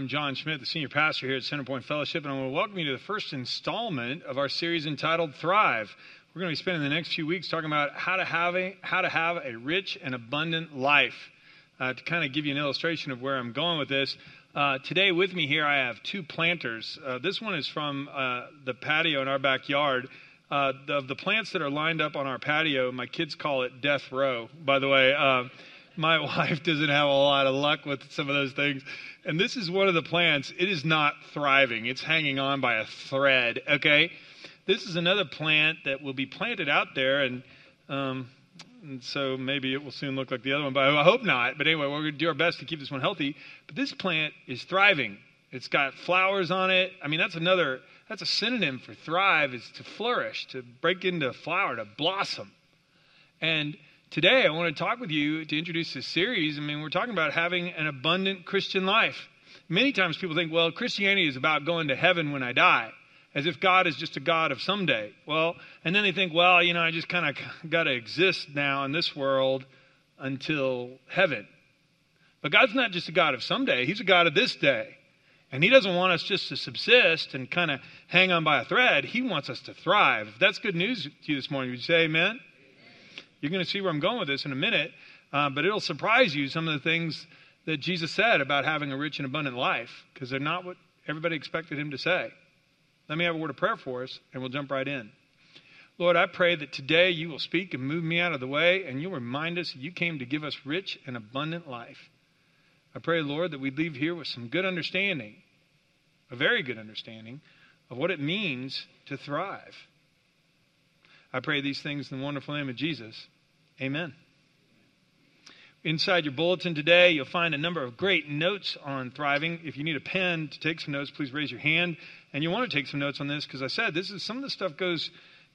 I'm John Schmidt, the senior pastor here at Centerpoint Fellowship, and I want to welcome you to the first installment of our series entitled Thrive. We're going to be spending the next few weeks talking about how to have a, how to have a rich and abundant life. Uh, to kind of give you an illustration of where I'm going with this, uh, today with me here I have two planters. Uh, this one is from uh, the patio in our backyard. Uh, the, of the plants that are lined up on our patio, my kids call it death row, by the way. My wife doesn't have a lot of luck with some of those things. And this is one of the plants. It is not thriving, it's hanging on by a thread, okay? This is another plant that will be planted out there, and, um, and so maybe it will soon look like the other one, but I hope not. But anyway, we're going to do our best to keep this one healthy. But this plant is thriving. It's got flowers on it. I mean, that's another, that's a synonym for thrive, is to flourish, to break into flower, to blossom. And Today, I want to talk with you to introduce this series. I mean, we're talking about having an abundant Christian life. Many times people think, well, Christianity is about going to heaven when I die, as if God is just a God of someday. Well, and then they think, well, you know, I just kind of got to exist now in this world until heaven. But God's not just a God of someday, He's a God of this day. And He doesn't want us just to subsist and kind of hang on by a thread. He wants us to thrive. If that's good news to you this morning, would you say amen? You're going to see where I'm going with this in a minute, uh, but it'll surprise you some of the things that Jesus said about having a rich and abundant life, because they're not what everybody expected him to say. Let me have a word of prayer for us, and we'll jump right in. Lord, I pray that today you will speak and move me out of the way, and you'll remind us that you came to give us rich and abundant life. I pray, Lord, that we leave here with some good understanding, a very good understanding, of what it means to thrive. I pray these things in the wonderful name of Jesus. Amen. Inside your bulletin today, you'll find a number of great notes on thriving. If you need a pen to take some notes, please raise your hand. And you want to take some notes on this because I said this is some of the stuff goes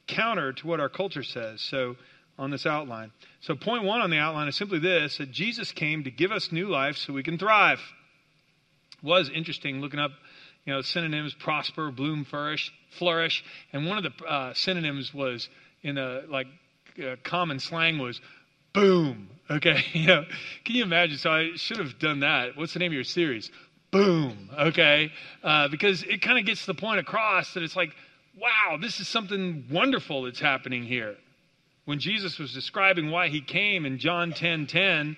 counter to what our culture says. So on this outline. So point one on the outline is simply this that Jesus came to give us new life so we can thrive. It was interesting looking up you know synonyms prosper bloom flourish flourish and one of the uh, synonyms was in a like common slang was boom. Okay, you know, can you imagine? So I should have done that. What's the name of your series? Boom. Okay, uh, because it kind of gets the point across that it's like, wow, this is something wonderful that's happening here. When Jesus was describing why he came in John 10 10,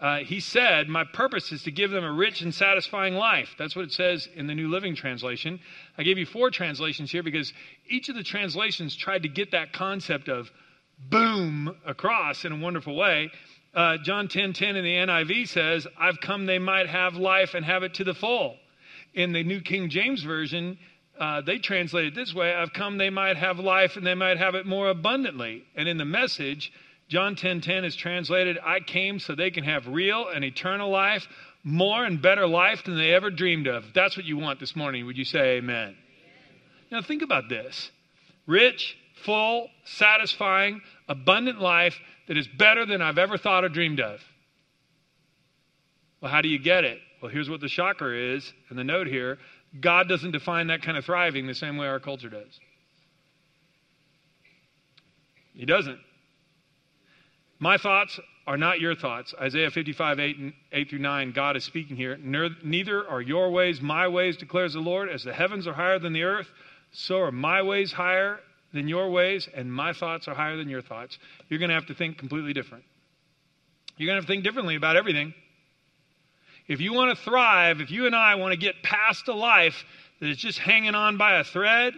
uh, he said, My purpose is to give them a rich and satisfying life. That's what it says in the New Living Translation. I gave you four translations here because each of the translations tried to get that concept of boom across in a wonderful way. Uh, John 10 10 in the NIV says, I've come they might have life and have it to the full. In the New King James Version, uh, they translate it this way I've come they might have life and they might have it more abundantly. And in the message, John 10:10 10, 10 is translated, I came so they can have real and eternal life, more and better life than they ever dreamed of. If that's what you want this morning, would you say amen? amen? Now think about this. Rich, full, satisfying, abundant life that is better than I've ever thought or dreamed of. Well, how do you get it? Well, here's what the shocker is, and the note here God doesn't define that kind of thriving the same way our culture does. He doesn't. My thoughts are not your thoughts. Isaiah 55, 8, 8 through 9, God is speaking here. Neither are your ways my ways, declares the Lord. As the heavens are higher than the earth, so are my ways higher than your ways, and my thoughts are higher than your thoughts. You're going to have to think completely different. You're going to have to think differently about everything. If you want to thrive, if you and I want to get past a life that is just hanging on by a thread,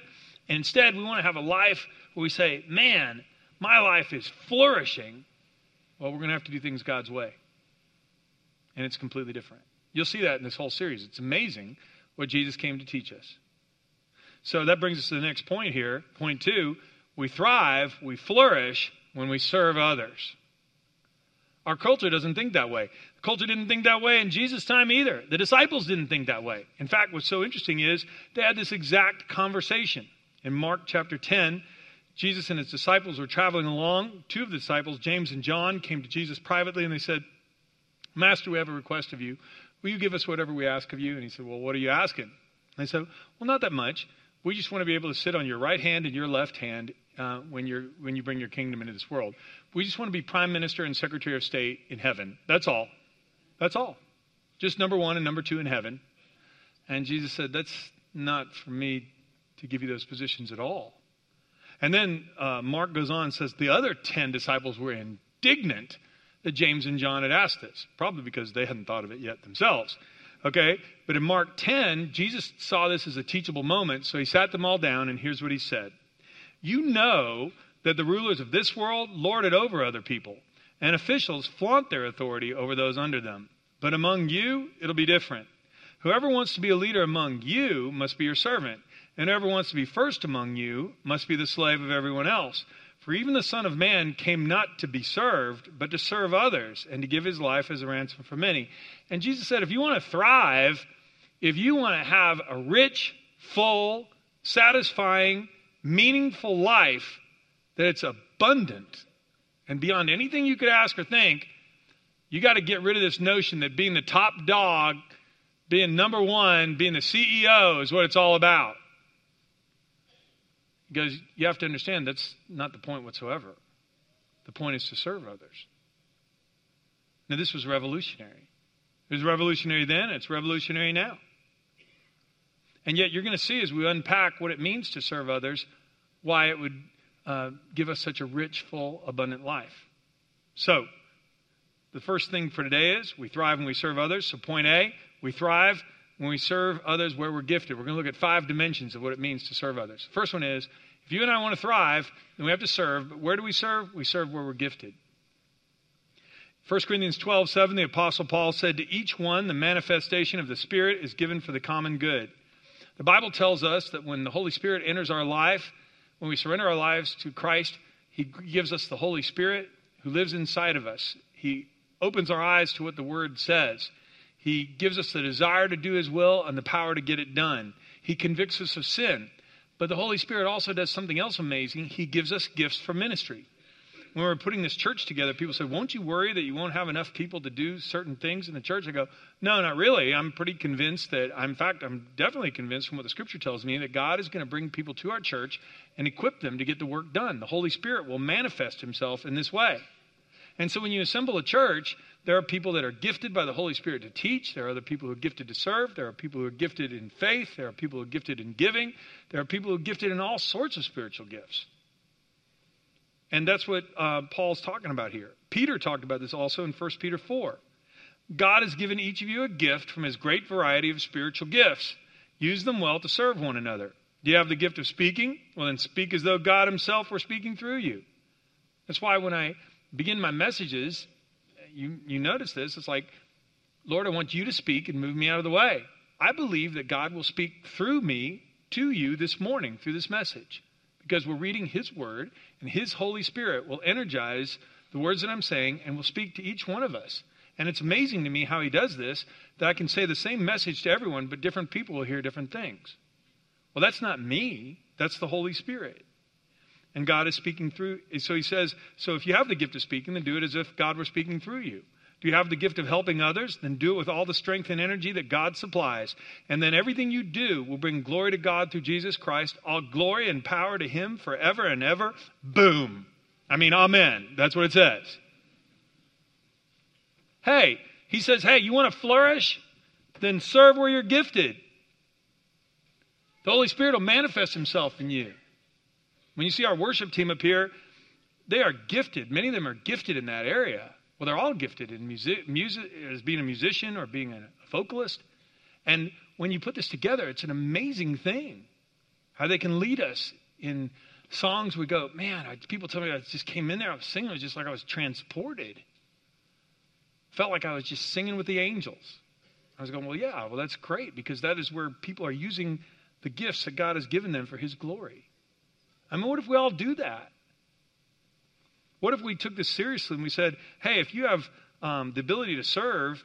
and instead we want to have a life where we say, man, my life is flourishing well, we're going to have to do things God's way. And it's completely different. You'll see that in this whole series. It's amazing what Jesus came to teach us. So that brings us to the next point here. Point two we thrive, we flourish when we serve others. Our culture doesn't think that way. The culture didn't think that way in Jesus' time either. The disciples didn't think that way. In fact, what's so interesting is they had this exact conversation. In Mark chapter 10, Jesus and his disciples were traveling along. Two of the disciples, James and John, came to Jesus privately and they said, Master, we have a request of you. Will you give us whatever we ask of you? And he said, Well, what are you asking? And they said, Well, not that much. We just want to be able to sit on your right hand and your left hand uh, when, you're, when you bring your kingdom into this world. We just want to be prime minister and secretary of state in heaven. That's all. That's all. just number one and number two in heaven. And Jesus said, That's not for me to give you those positions at all. And then uh, Mark goes on and says the other 10 disciples were indignant that James and John had asked this, probably because they hadn't thought of it yet themselves. Okay? But in Mark 10, Jesus saw this as a teachable moment, so he sat them all down, and here's what he said You know that the rulers of this world lord it over other people, and officials flaunt their authority over those under them. But among you, it'll be different. Whoever wants to be a leader among you must be your servant, and whoever wants to be first among you must be the slave of everyone else. For even the Son of Man came not to be served, but to serve others, and to give his life as a ransom for many. And Jesus said, if you want to thrive, if you want to have a rich, full, satisfying, meaningful life, that it's abundant and beyond anything you could ask or think, you got to get rid of this notion that being the top dog, being number one, being the CEO is what it's all about. Because you have to understand that's not the point whatsoever. The point is to serve others. Now, this was revolutionary. It was revolutionary then, it's revolutionary now. And yet, you're going to see as we unpack what it means to serve others, why it would uh, give us such a rich, full, abundant life. So, the first thing for today is we thrive when we serve others. So, point A, we thrive when we serve others where we're gifted. We're going to look at five dimensions of what it means to serve others. First one is if you and I want to thrive, then we have to serve. But where do we serve? We serve where we're gifted. 1 Corinthians 12, 7, the Apostle Paul said, To each one, the manifestation of the Spirit is given for the common good. The Bible tells us that when the Holy Spirit enters our life, when we surrender our lives to Christ, He gives us the Holy Spirit who lives inside of us. He opens our eyes to what the Word says. He gives us the desire to do His will and the power to get it done. He convicts us of sin. But the Holy Spirit also does something else amazing. He gives us gifts for ministry. When we were putting this church together, people said, Won't you worry that you won't have enough people to do certain things in the church? I go, No, not really. I'm pretty convinced that, in fact, I'm definitely convinced from what the scripture tells me that God is going to bring people to our church and equip them to get the work done. The Holy Spirit will manifest himself in this way. And so when you assemble a church, there are people that are gifted by the Holy Spirit to teach. There are other people who are gifted to serve. There are people who are gifted in faith. There are people who are gifted in giving. There are people who are gifted in all sorts of spiritual gifts. And that's what uh, Paul's talking about here. Peter talked about this also in 1 Peter 4. God has given each of you a gift from his great variety of spiritual gifts. Use them well to serve one another. Do you have the gift of speaking? Well, then speak as though God himself were speaking through you. That's why when I begin my messages, you, you notice this. It's like, Lord, I want you to speak and move me out of the way. I believe that God will speak through me to you this morning through this message because we're reading His Word and His Holy Spirit will energize the words that I'm saying and will speak to each one of us. And it's amazing to me how He does this that I can say the same message to everyone, but different people will hear different things. Well, that's not me, that's the Holy Spirit and God is speaking through. So he says, so if you have the gift of speaking, then do it as if God were speaking through you. Do you have the gift of helping others? Then do it with all the strength and energy that God supplies. And then everything you do will bring glory to God through Jesus Christ, all glory and power to Him forever and ever. Boom. I mean, amen. That's what it says. Hey, he says, hey, you want to flourish? Then serve where you're gifted. The Holy Spirit will manifest Himself in you. When you see our worship team up here, they are gifted. Many of them are gifted in that area. Well, they're all gifted in music, music as being a musician or being a vocalist. And when you put this together, it's an amazing thing how they can lead us in songs. We go, man, I, people tell me I just came in there, I was singing, it was just like I was transported. Felt like I was just singing with the angels. I was going, well, yeah, well, that's great because that is where people are using the gifts that God has given them for His glory. I mean, what if we all do that? What if we took this seriously and we said, hey, if you have um, the ability to serve,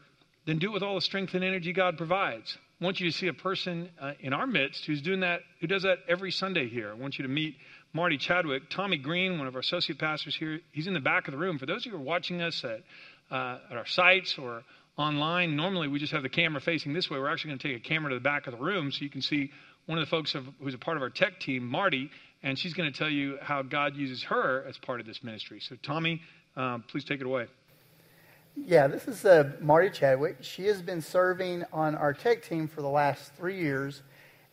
then do it with all the strength and energy God provides. I want you to see a person uh, in our midst who's doing that, who does that every Sunday here. I want you to meet Marty Chadwick. Tommy Green, one of our associate pastors here, he's in the back of the room. For those of you who are watching us at, uh, at our sites or online, normally we just have the camera facing this way. We're actually going to take a camera to the back of the room so you can see one of the folks of, who's a part of our tech team, Marty, and she's going to tell you how God uses her as part of this ministry. So, Tommy, uh, please take it away. Yeah, this is uh, Marty Chadwick. She has been serving on our tech team for the last three years.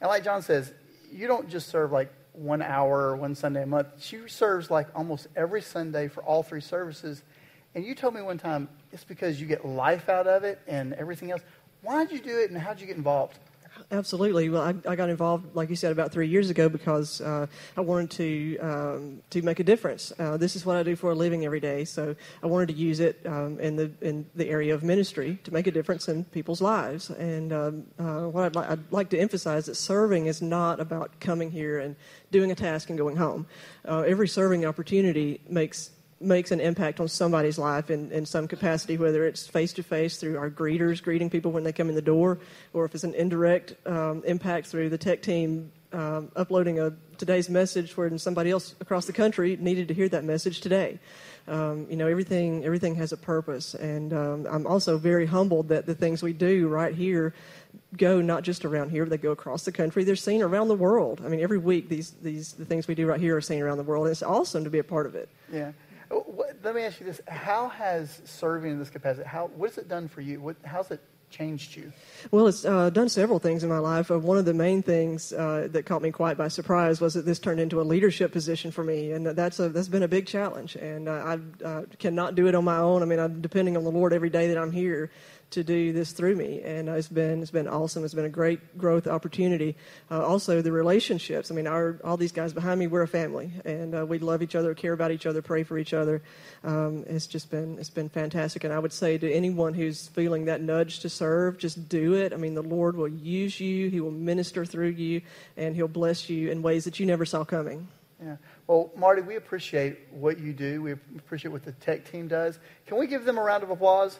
And like John says, you don't just serve like one hour or one Sunday a month. She serves like almost every Sunday for all three services. And you told me one time it's because you get life out of it and everything else. Why did you do it and how did you get involved? Absolutely. Well, I, I, got involved, like you said, about three years ago because uh, I wanted to um, to make a difference. Uh, this is what I do for a living every day, so I wanted to use it um, in the in the area of ministry to make a difference in people's lives. And um, uh, what I'd, li- I'd, like to emphasize that serving is not about coming here and doing a task and going home. Uh, every serving opportunity makes makes an impact on somebody's life in, in some capacity, whether it's face to face through our greeters greeting people when they come in the door, or if it's an indirect um, impact through the tech team um, uploading a today's message where somebody else across the country needed to hear that message today. Um, you know, everything everything has a purpose, and um, I'm also very humbled that the things we do right here go not just around here, but they go across the country. They're seen around the world. I mean, every week these these the things we do right here are seen around the world, and it's awesome to be a part of it. Yeah. Let me ask you this: How has serving in this capacity? How what has it done for you? What, how's it changed you? Well, it's uh, done several things in my life. Uh, one of the main things uh, that caught me quite by surprise was that this turned into a leadership position for me, and that's a, that's been a big challenge. And uh, I uh, cannot do it on my own. I mean, I'm depending on the Lord every day that I'm here to do this through me, and it's been it's been awesome. It's been a great growth opportunity. Uh, also, the relationships. I mean, our all these guys behind me, we're a family, and uh, we love each other, care about each other, pray for each other. Um, it's just been it's been fantastic, and I would say to anyone who's feeling that nudge to serve, just do it. I mean, the Lord will use you. He will minister through you, and He'll bless you in ways that you never saw coming. Yeah. Well, Marty, we appreciate what you do. We appreciate what the tech team does. Can we give them a round of applause?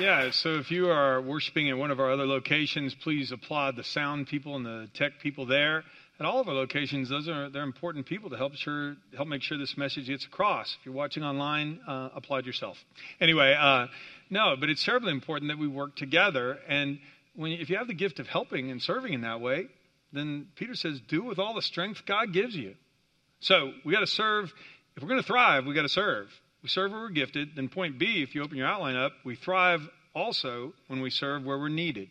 Yeah, so if you are worshiping at one of our other locations, please applaud the sound people and the tech people there. At all of our locations, those are they're important people to help sure help make sure this message gets across. If you're watching online, uh, applaud yourself. Anyway, uh, no, but it's terribly important that we work together. And when if you have the gift of helping and serving in that way, then Peter says, do with all the strength God gives you. So we got to serve. If we're going to thrive, we got to serve. We serve where we're gifted. Then, point B, if you open your outline up, we thrive also when we serve where we're needed.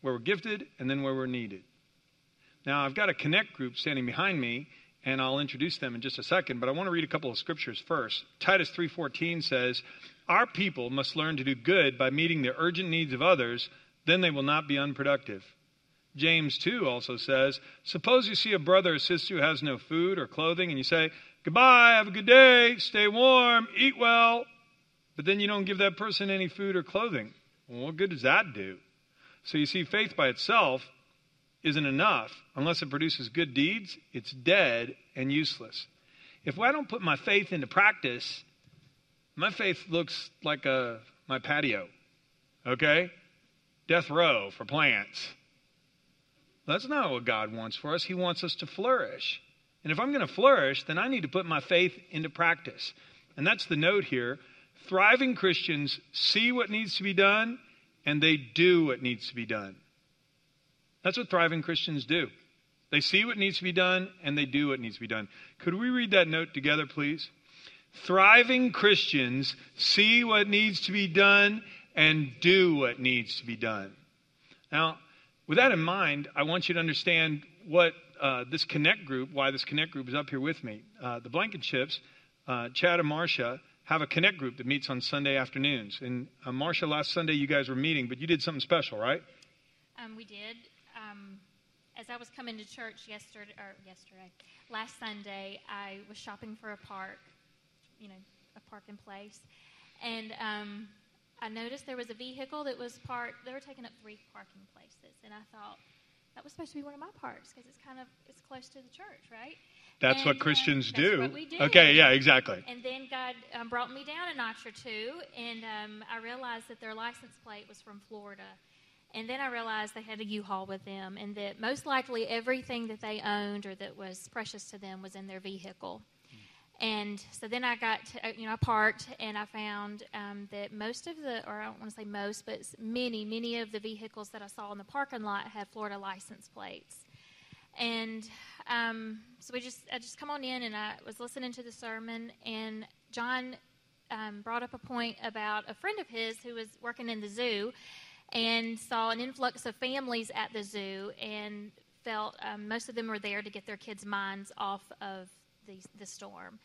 Where we're gifted and then where we're needed. Now, I've got a connect group standing behind me, and I'll introduce them in just a second, but I want to read a couple of scriptures first. Titus 3:14 says, "Our people must learn to do good by meeting the urgent needs of others, then they will not be unproductive." James 2 also says, Suppose you see a brother or sister who has no food or clothing, and you say, Goodbye, have a good day, stay warm, eat well. But then you don't give that person any food or clothing. Well, what good does that do? So you see, faith by itself isn't enough. Unless it produces good deeds, it's dead and useless. If I don't put my faith into practice, my faith looks like a, my patio, okay? Death row for plants. That's not what God wants for us. He wants us to flourish. And if I'm going to flourish, then I need to put my faith into practice. And that's the note here. Thriving Christians see what needs to be done and they do what needs to be done. That's what thriving Christians do. They see what needs to be done and they do what needs to be done. Could we read that note together, please? Thriving Christians see what needs to be done and do what needs to be done. Now, with that in mind, I want you to understand what uh, this Connect group, why this Connect group is up here with me. Uh, the Blankenship's, uh, Chad and Marcia, have a Connect group that meets on Sunday afternoons. And uh, Marcia, last Sunday you guys were meeting, but you did something special, right? Um, we did. Um, as I was coming to church yesterday, or yesterday, last Sunday, I was shopping for a park, you know, a parking place, and um, I noticed there was a vehicle that was parked. They were taking up three parking places, and I thought that was supposed to be one of my parts because it's kind of it's close to the church, right? That's and, what Christians uh, do. What we do. Okay, yeah, exactly. And then God um, brought me down a notch or two, and um, I realized that their license plate was from Florida. And then I realized they had a U-Haul with them, and that most likely everything that they owned or that was precious to them was in their vehicle. And so then I got, to, uh, you know, I parked and I found um, that most of the, or I don't want to say most, but many, many of the vehicles that I saw in the parking lot had Florida license plates. And um, so we just I just come on in and I was listening to the sermon and John um, brought up a point about a friend of his who was working in the zoo and saw an influx of families at the zoo and felt um, most of them were there to get their kids' minds off of the, the storm.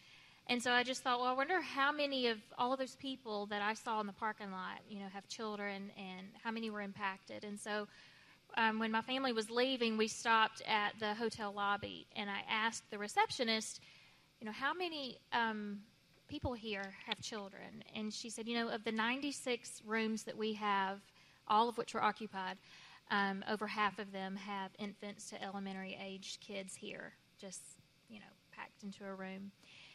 And so I just thought, well, I wonder how many of all of those people that I saw in the parking lot, you know, have children and how many were impacted. And so um, when my family was leaving, we stopped at the hotel lobby and I asked the receptionist, you know, how many um, people here have children? And she said, you know, of the 96 rooms that we have, all of which were occupied, um, over half of them have infants to elementary age kids here, just, packed into a room.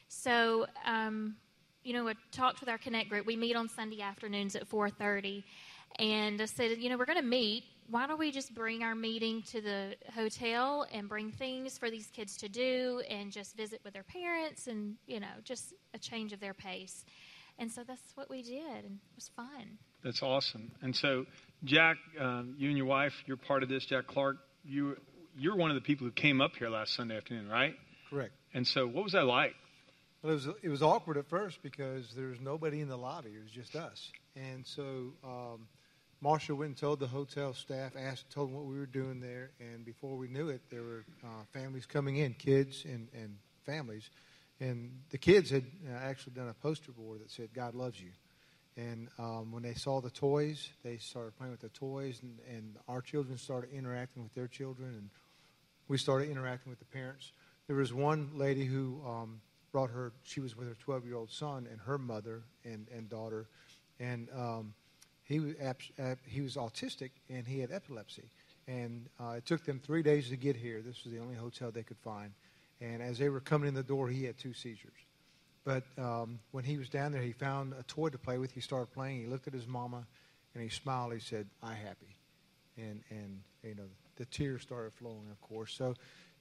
So, um, you know, I talked with our Connect group. We meet on Sunday afternoons at 4:30, and I said, you know, we're going to meet. Why don't we just bring our meeting to the hotel and bring things for these kids to do, and just visit with their parents, and you know, just a change of their pace. And so that's what we did, and it was fun. That's awesome. And so, Jack, um, you and your wife, you're part of this. Jack Clark, you you're one of the people who came up here last Sunday afternoon, right? Correct. And so, what was that like? Well, it was it was awkward at first because there was nobody in the lobby; it was just us. And so, um, Marcia went and told the hotel staff, asked, told them what we were doing there, and before we knew it, there were uh, families coming in, kids and and families, and the kids had uh, actually done a poster board that said "God loves you." And um, when they saw the toys, they started playing with the toys, and, and our children started interacting with their children, and we started interacting with the parents. There was one lady who um, brought her, she was with her 12 year old son and her mother and, and daughter. And um, he, was, he was autistic and he had epilepsy. And uh, it took them three days to get here. This was the only hotel they could find. And as they were coming in the door, he had two seizures. But um, when he was down there, he found a toy to play with. He started playing. He looked at his mama and he smiled. He said, I happy. And, and you know, the tears started flowing, of course. So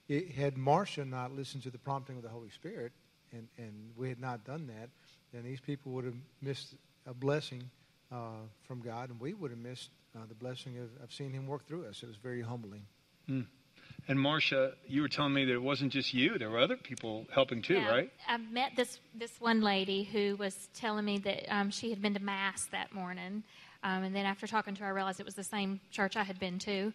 it, had Marcia not listened to the prompting of the Holy Spirit, and, and we had not done that, then these people would have missed a blessing uh, from God, and we would have missed uh, the blessing of, of seeing Him work through us. It was very humbling. Mm. And Marcia, you were telling me that it wasn't just you; there were other people helping too, yeah, right? I met this this one lady who was telling me that um, she had been to mass that morning, um, and then after talking to her, I realized it was the same church I had been to.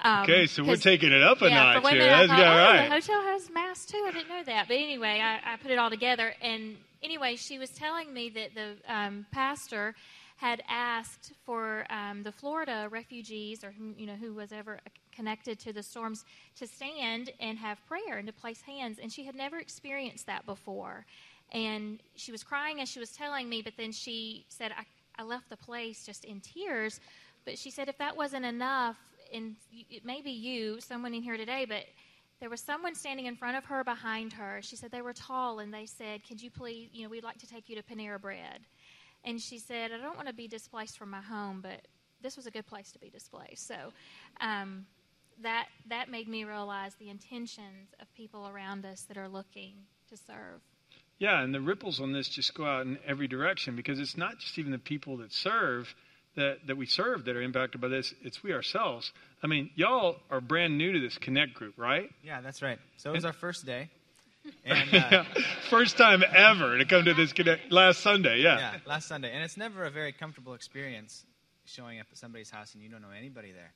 Um, okay, so we're taking it up a yeah, notch here. That's thought, oh, right. The hotel has mass too. I didn't know that. But anyway, I, I put it all together. And anyway, she was telling me that the um, pastor had asked for um, the Florida refugees or you know who was ever connected to the storms to stand and have prayer and to place hands, and she had never experienced that before. And she was crying as she was telling me, but then she said, I I left the place just in tears. But she said if that wasn't enough, and it may be you, someone in here today, but there was someone standing in front of her behind her. She said they were tall, and they said, "Could you please, you know, we'd like to take you to Panera Bread." And she said, "I don't want to be displaced from my home, but this was a good place to be displaced." So. Um, that that made me realize the intentions of people around us that are looking to serve. Yeah, and the ripples on this just go out in every direction because it's not just even the people that serve that, that we serve that are impacted by this, it's we ourselves. I mean, y'all are brand new to this Connect group, right? Yeah, that's right. So it was our first day. And, uh, first time ever to come to this Connect last Sunday, yeah. Yeah, last Sunday. And it's never a very comfortable experience showing up at somebody's house and you don't know anybody there.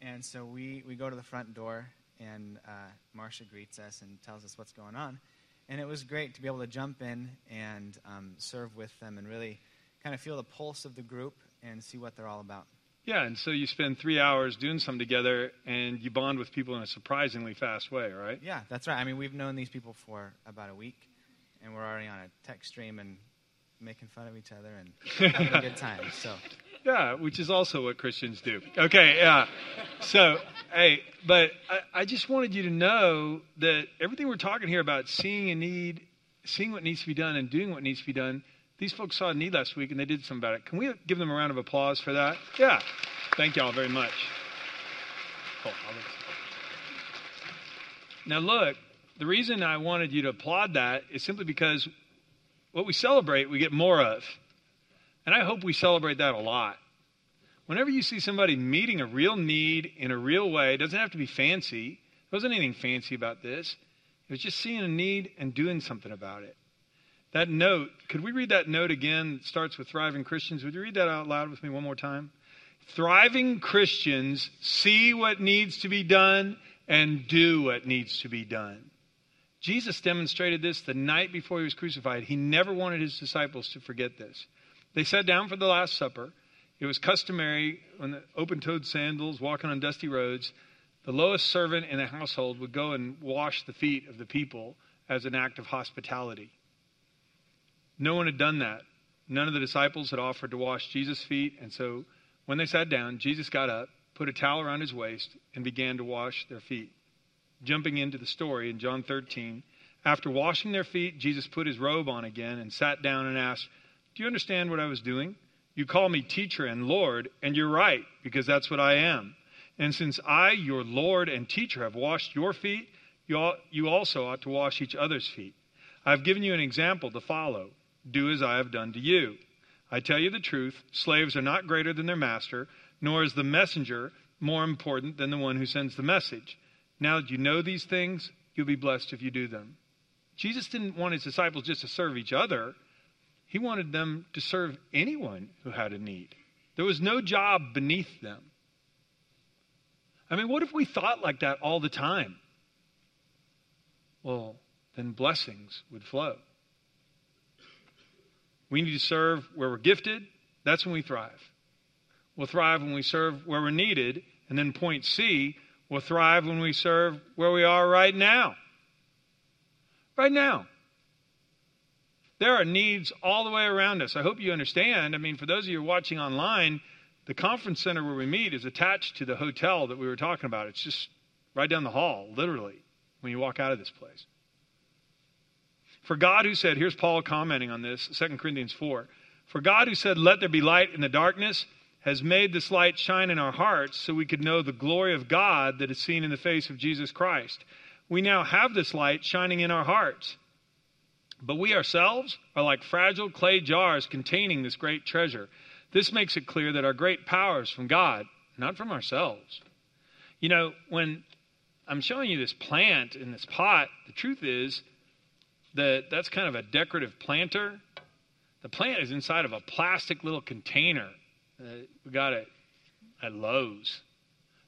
And so we, we go to the front door, and uh, Marcia greets us and tells us what's going on and it was great to be able to jump in and um, serve with them and really kind of feel the pulse of the group and see what they're all about. Yeah, and so you spend three hours doing something together, and you bond with people in a surprisingly fast way, right? Yeah, that's right. I mean, we've known these people for about a week, and we're already on a text stream and making fun of each other and having a good time. So. Yeah, which is also what Christians do. Okay, yeah. So, hey, but I, I just wanted you to know that everything we're talking here about seeing a need, seeing what needs to be done, and doing what needs to be done, these folks saw a need last week and they did something about it. Can we give them a round of applause for that? Yeah. Thank y'all very much. Cool. Now, look, the reason I wanted you to applaud that is simply because what we celebrate, we get more of. And I hope we celebrate that a lot. Whenever you see somebody meeting a real need in a real way, it doesn't have to be fancy, There wasn't anything fancy about this. It was just seeing a need and doing something about it. That note, could we read that note again It starts with thriving Christians? Would you read that out loud with me one more time? Thriving Christians see what needs to be done and do what needs to be done. Jesus demonstrated this the night before he was crucified. He never wanted his disciples to forget this. They sat down for the Last Supper. It was customary when the open toed sandals, walking on dusty roads, the lowest servant in the household would go and wash the feet of the people as an act of hospitality. No one had done that. None of the disciples had offered to wash Jesus' feet, and so when they sat down, Jesus got up, put a towel around his waist, and began to wash their feet. Jumping into the story in John 13, after washing their feet, Jesus put his robe on again and sat down and asked, Do you understand what I was doing? You call me teacher and Lord, and you're right, because that's what I am. And since I, your Lord and teacher, have washed your feet, you also ought to wash each other's feet. I've given you an example to follow. Do as I have done to you. I tell you the truth slaves are not greater than their master, nor is the messenger more important than the one who sends the message. Now that you know these things, you'll be blessed if you do them. Jesus didn't want his disciples just to serve each other, he wanted them to serve anyone who had a need. There was no job beneath them. I mean, what if we thought like that all the time? Well, then blessings would flow. We need to serve where we're gifted. That's when we thrive. We'll thrive when we serve where we're needed. And then point C, we'll thrive when we serve where we are right now. Right now. There are needs all the way around us. I hope you understand. I mean, for those of you watching online, the conference center where we meet is attached to the hotel that we were talking about. It's just right down the hall, literally, when you walk out of this place. For God who said, here's Paul commenting on this, 2 Corinthians 4. For God who said, Let there be light in the darkness, has made this light shine in our hearts so we could know the glory of God that is seen in the face of Jesus Christ. We now have this light shining in our hearts. But we ourselves are like fragile clay jars containing this great treasure. This makes it clear that our great power is from God, not from ourselves. You know, when I'm showing you this plant in this pot, the truth is that that's kind of a decorative planter. The plant is inside of a plastic little container. Uh, we got it at Lowe's.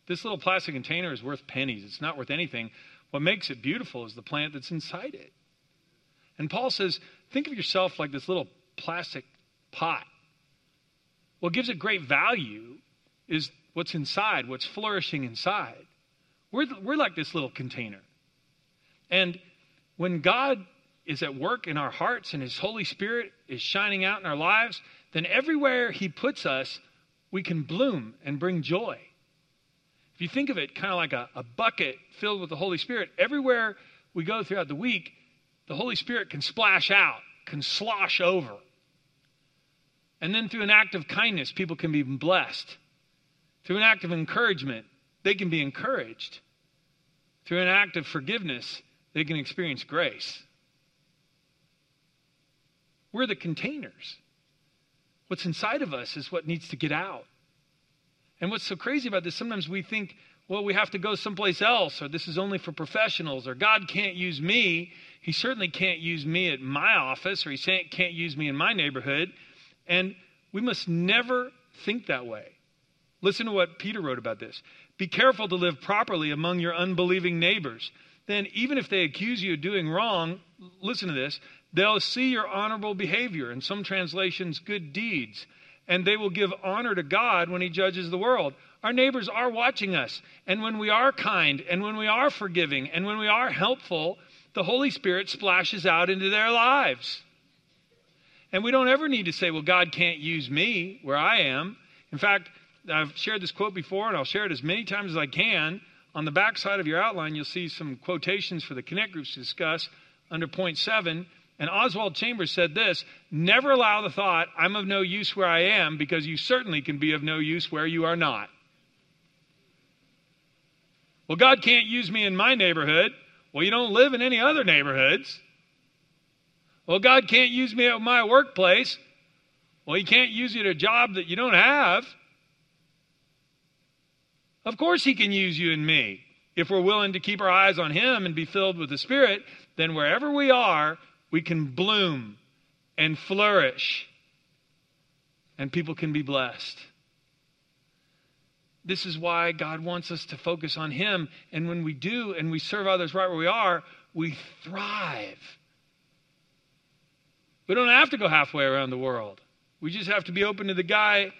This little plastic container is worth pennies. It's not worth anything. What makes it beautiful is the plant that's inside it. And Paul says, think of yourself like this little plastic pot. What gives it great value is what's inside, what's flourishing inside. We're, we're like this little container. And when God is at work in our hearts and His Holy Spirit is shining out in our lives, then everywhere He puts us, we can bloom and bring joy. If you think of it kind of like a, a bucket filled with the Holy Spirit, everywhere we go throughout the week, the Holy Spirit can splash out, can slosh over. And then through an act of kindness, people can be blessed. Through an act of encouragement, they can be encouraged. Through an act of forgiveness, they can experience grace. We're the containers. What's inside of us is what needs to get out. And what's so crazy about this, sometimes we think, well, we have to go someplace else, or this is only for professionals, or God can't use me. He certainly can't use me at my office, or He can't use me in my neighborhood. And we must never think that way. Listen to what Peter wrote about this. Be careful to live properly among your unbelieving neighbors. Then, even if they accuse you of doing wrong, listen to this They'll see your honorable behavior, in some translations, good deeds, and they will give honor to God when He judges the world. Our neighbors are watching us, and when we are kind, and when we are forgiving, and when we are helpful, the Holy Spirit splashes out into their lives. And we don't ever need to say, well, God can't use me where I am. In fact, I've shared this quote before, and I'll share it as many times as I can. On the back side of your outline, you'll see some quotations for the Connect groups to discuss under point seven. And Oswald Chambers said this Never allow the thought, I'm of no use where I am, because you certainly can be of no use where you are not. Well, God can't use me in my neighborhood. Well, you don't live in any other neighborhoods. Well, God can't use me at my workplace. Well, He can't use you at a job that you don't have. Of course, He can use you and me if we're willing to keep our eyes on Him and be filled with the Spirit, then wherever we are, we can bloom and flourish, and people can be blessed. This is why God wants us to focus on Him. And when we do and we serve others right where we are, we thrive. We don't have to go halfway around the world. We just have to be open to the guy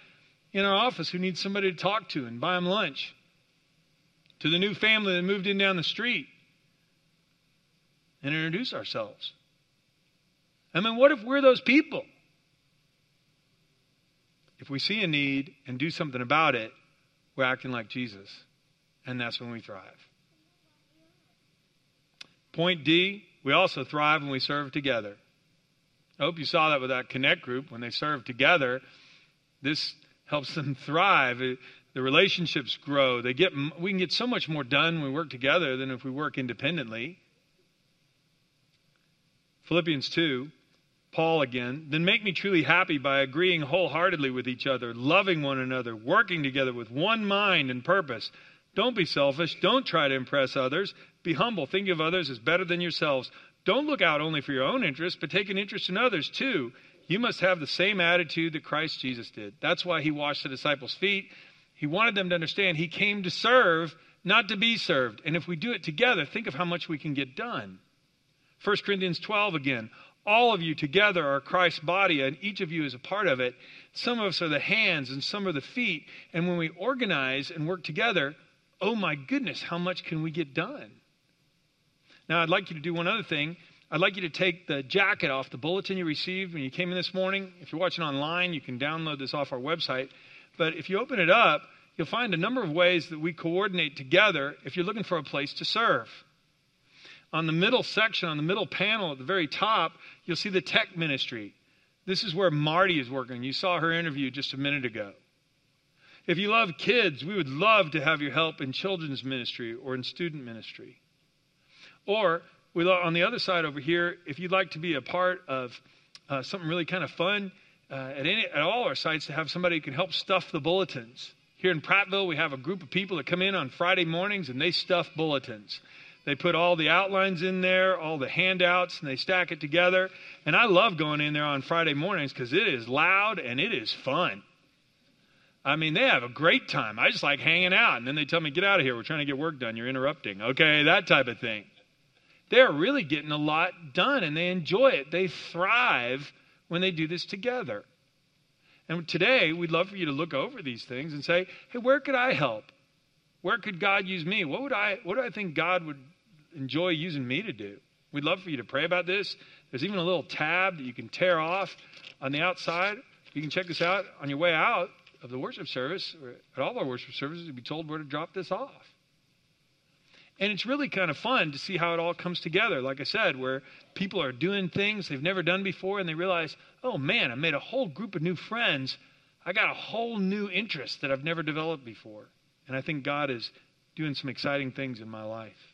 in our office who needs somebody to talk to and buy him lunch, to the new family that moved in down the street, and introduce ourselves. I mean, what if we're those people? If we see a need and do something about it, we're acting like Jesus. And that's when we thrive. Point D, we also thrive when we serve together. I hope you saw that with that Connect group. When they serve together, this helps them thrive. the relationships grow. They get, we can get so much more done when we work together than if we work independently. Philippians 2, Paul again. Then make me truly happy by agreeing wholeheartedly with each other, loving one another, working together with one mind and purpose. Don't be selfish. Don't try to impress others. Be humble. Think of others as better than yourselves. Don't look out only for your own interest, but take an interest in others too. You must have the same attitude that Christ Jesus did. That's why he washed the disciples' feet. He wanted them to understand he came to serve, not to be served. And if we do it together, think of how much we can get done. 1 Corinthians 12 again. All of you together are Christ's body, and each of you is a part of it. Some of us are the hands, and some are the feet. And when we organize and work together, oh my goodness, how much can we get done? Now, I'd like you to do one other thing. I'd like you to take the jacket off the bulletin you received when you came in this morning. If you're watching online, you can download this off our website. But if you open it up, you'll find a number of ways that we coordinate together if you're looking for a place to serve. On the middle section, on the middle panel at the very top, you'll see the tech ministry. This is where Marty is working. You saw her interview just a minute ago. If you love kids, we would love to have your help in children's ministry or in student ministry. Or we, on the other side over here, if you'd like to be a part of uh, something really kind of fun, uh, at, any, at all our sites to have somebody who can help stuff the bulletins. Here in Prattville, we have a group of people that come in on Friday mornings and they stuff bulletins. They put all the outlines in there, all the handouts, and they stack it together. And I love going in there on Friday mornings because it is loud and it is fun. I mean, they have a great time. I just like hanging out. And then they tell me, get out of here. We're trying to get work done. You're interrupting. Okay, that type of thing they're really getting a lot done and they enjoy it. They thrive when they do this together. And today, we'd love for you to look over these things and say, hey, where could I help? Where could God use me? What would I what do I think God would enjoy using me to do? We'd love for you to pray about this. There's even a little tab that you can tear off on the outside. You can check this out on your way out of the worship service. At all our worship services, you'll be told where to drop this off. And it's really kind of fun to see how it all comes together. Like I said, where people are doing things they've never done before and they realize, oh man, I made a whole group of new friends. I got a whole new interest that I've never developed before. And I think God is doing some exciting things in my life.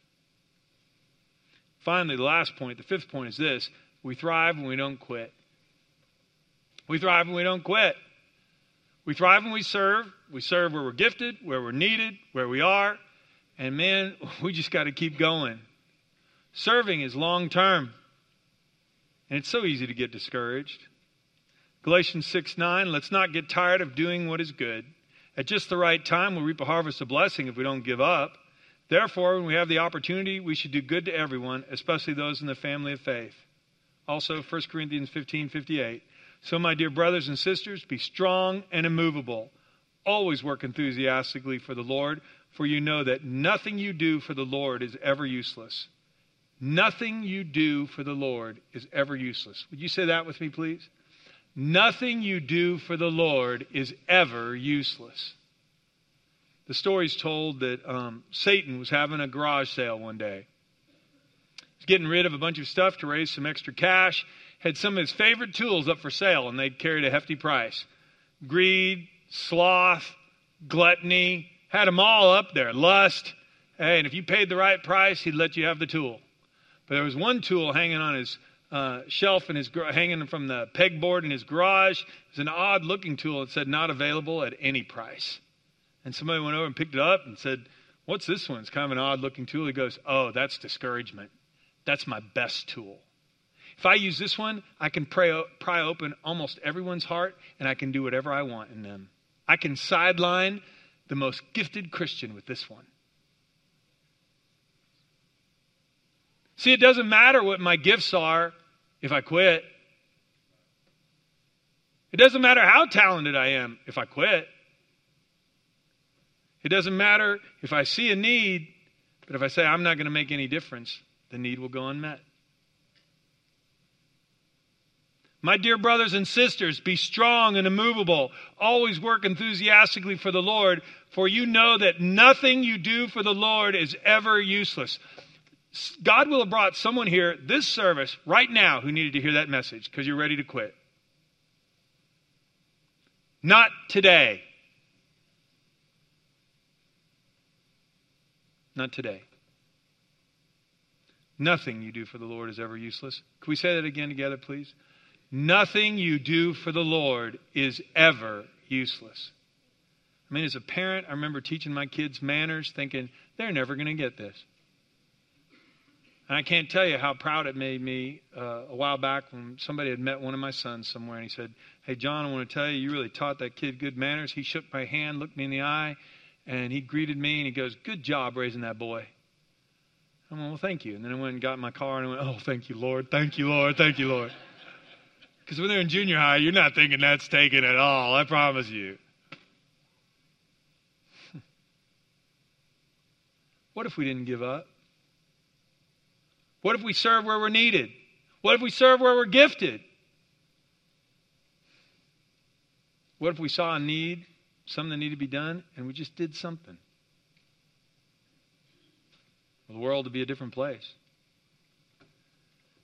Finally, the last point, the fifth point is this we thrive when we don't quit. We thrive when we don't quit. We thrive when we serve. We serve where we're gifted, where we're needed, where we are. And man, we just got to keep going. Serving is long term. And it's so easy to get discouraged. Galatians 6 9, let's not get tired of doing what is good. At just the right time, we'll reap a harvest of blessing if we don't give up. Therefore, when we have the opportunity, we should do good to everyone, especially those in the family of faith. Also, 1 Corinthians 15 58. So, my dear brothers and sisters, be strong and immovable. Always work enthusiastically for the Lord for you know that nothing you do for the Lord is ever useless. Nothing you do for the Lord is ever useless. Would you say that with me, please? Nothing you do for the Lord is ever useless. The story's told that um, Satan was having a garage sale one day. He's getting rid of a bunch of stuff to raise some extra cash. Had some of his favorite tools up for sale, and they carried a hefty price greed, sloth, gluttony, had them all up there. Lust. Hey, and if you paid the right price, he'd let you have the tool. But there was one tool hanging on his uh, shelf in his hanging from the pegboard in his garage. It was an odd looking tool. It said not available at any price. And somebody went over and picked it up and said, What's this one? It's kind of an odd looking tool. He goes, Oh, that's discouragement. That's my best tool. If I use this one, I can pray, pry open almost everyone's heart and I can do whatever I want in them. I can sideline the most gifted Christian with this one. See, it doesn't matter what my gifts are if I quit. It doesn't matter how talented I am if I quit. It doesn't matter if I see a need, but if I say I'm not going to make any difference, the need will go unmet. My dear brothers and sisters, be strong and immovable. Always work enthusiastically for the Lord, for you know that nothing you do for the Lord is ever useless. God will have brought someone here this service right now who needed to hear that message because you're ready to quit. Not today. Not today. Nothing you do for the Lord is ever useless. Can we say that again together, please? Nothing you do for the Lord is ever useless. I mean, as a parent, I remember teaching my kids manners, thinking, they're never going to get this. And I can't tell you how proud it made me uh, a while back when somebody had met one of my sons somewhere and he said, Hey, John, I want to tell you, you really taught that kid good manners. He shook my hand, looked me in the eye, and he greeted me and he goes, Good job raising that boy. I went, Well, thank you. And then I went and got in my car and I went, Oh, thank you, Lord. Thank you, Lord. Thank you, Lord. Because when they're in junior high, you're not thinking that's taken at all. I promise you. what if we didn't give up? What if we serve where we're needed? What if we serve where we're gifted? What if we saw a need, something that needed to be done, and we just did something? The world to be a different place.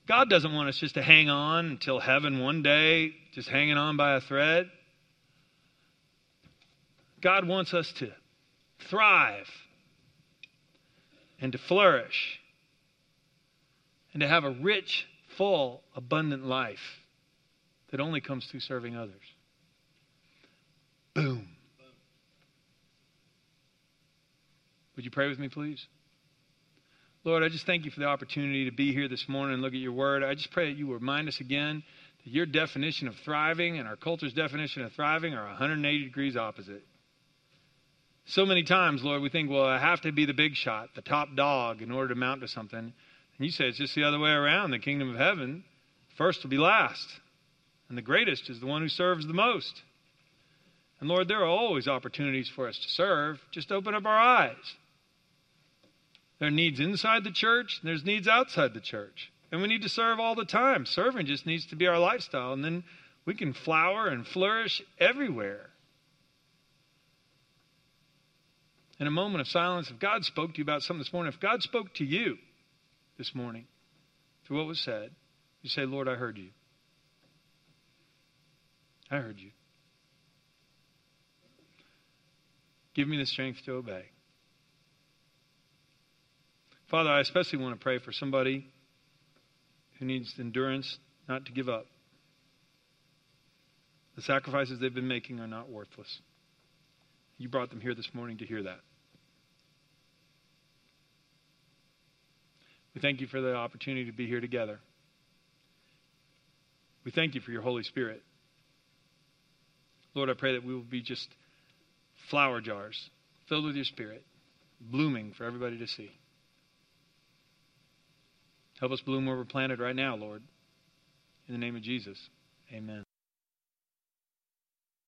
God doesn't want us just to hang on until heaven one day, just hanging on by a thread. God wants us to thrive and to flourish and to have a rich, full, abundant life that only comes through serving others. Boom. Would you pray with me, please? Lord, I just thank you for the opportunity to be here this morning and look at your word. I just pray that you remind us again that your definition of thriving and our culture's definition of thriving are 180 degrees opposite. So many times, Lord, we think, well, I have to be the big shot, the top dog, in order to mount to something. And you say it's just the other way around. The kingdom of heaven, first will be last, and the greatest is the one who serves the most. And Lord, there are always opportunities for us to serve. Just open up our eyes. There are needs inside the church, and there's needs outside the church. And we need to serve all the time. Serving just needs to be our lifestyle, and then we can flower and flourish everywhere. In a moment of silence, if God spoke to you about something this morning, if God spoke to you this morning through what was said, you say, Lord, I heard you. I heard you. Give me the strength to obey. Father, I especially want to pray for somebody who needs endurance not to give up. The sacrifices they've been making are not worthless. You brought them here this morning to hear that. We thank you for the opportunity to be here together. We thank you for your Holy Spirit. Lord, I pray that we will be just flower jars filled with your Spirit, blooming for everybody to see. Help us bloom where we're planted right now, Lord. In the name of Jesus, amen.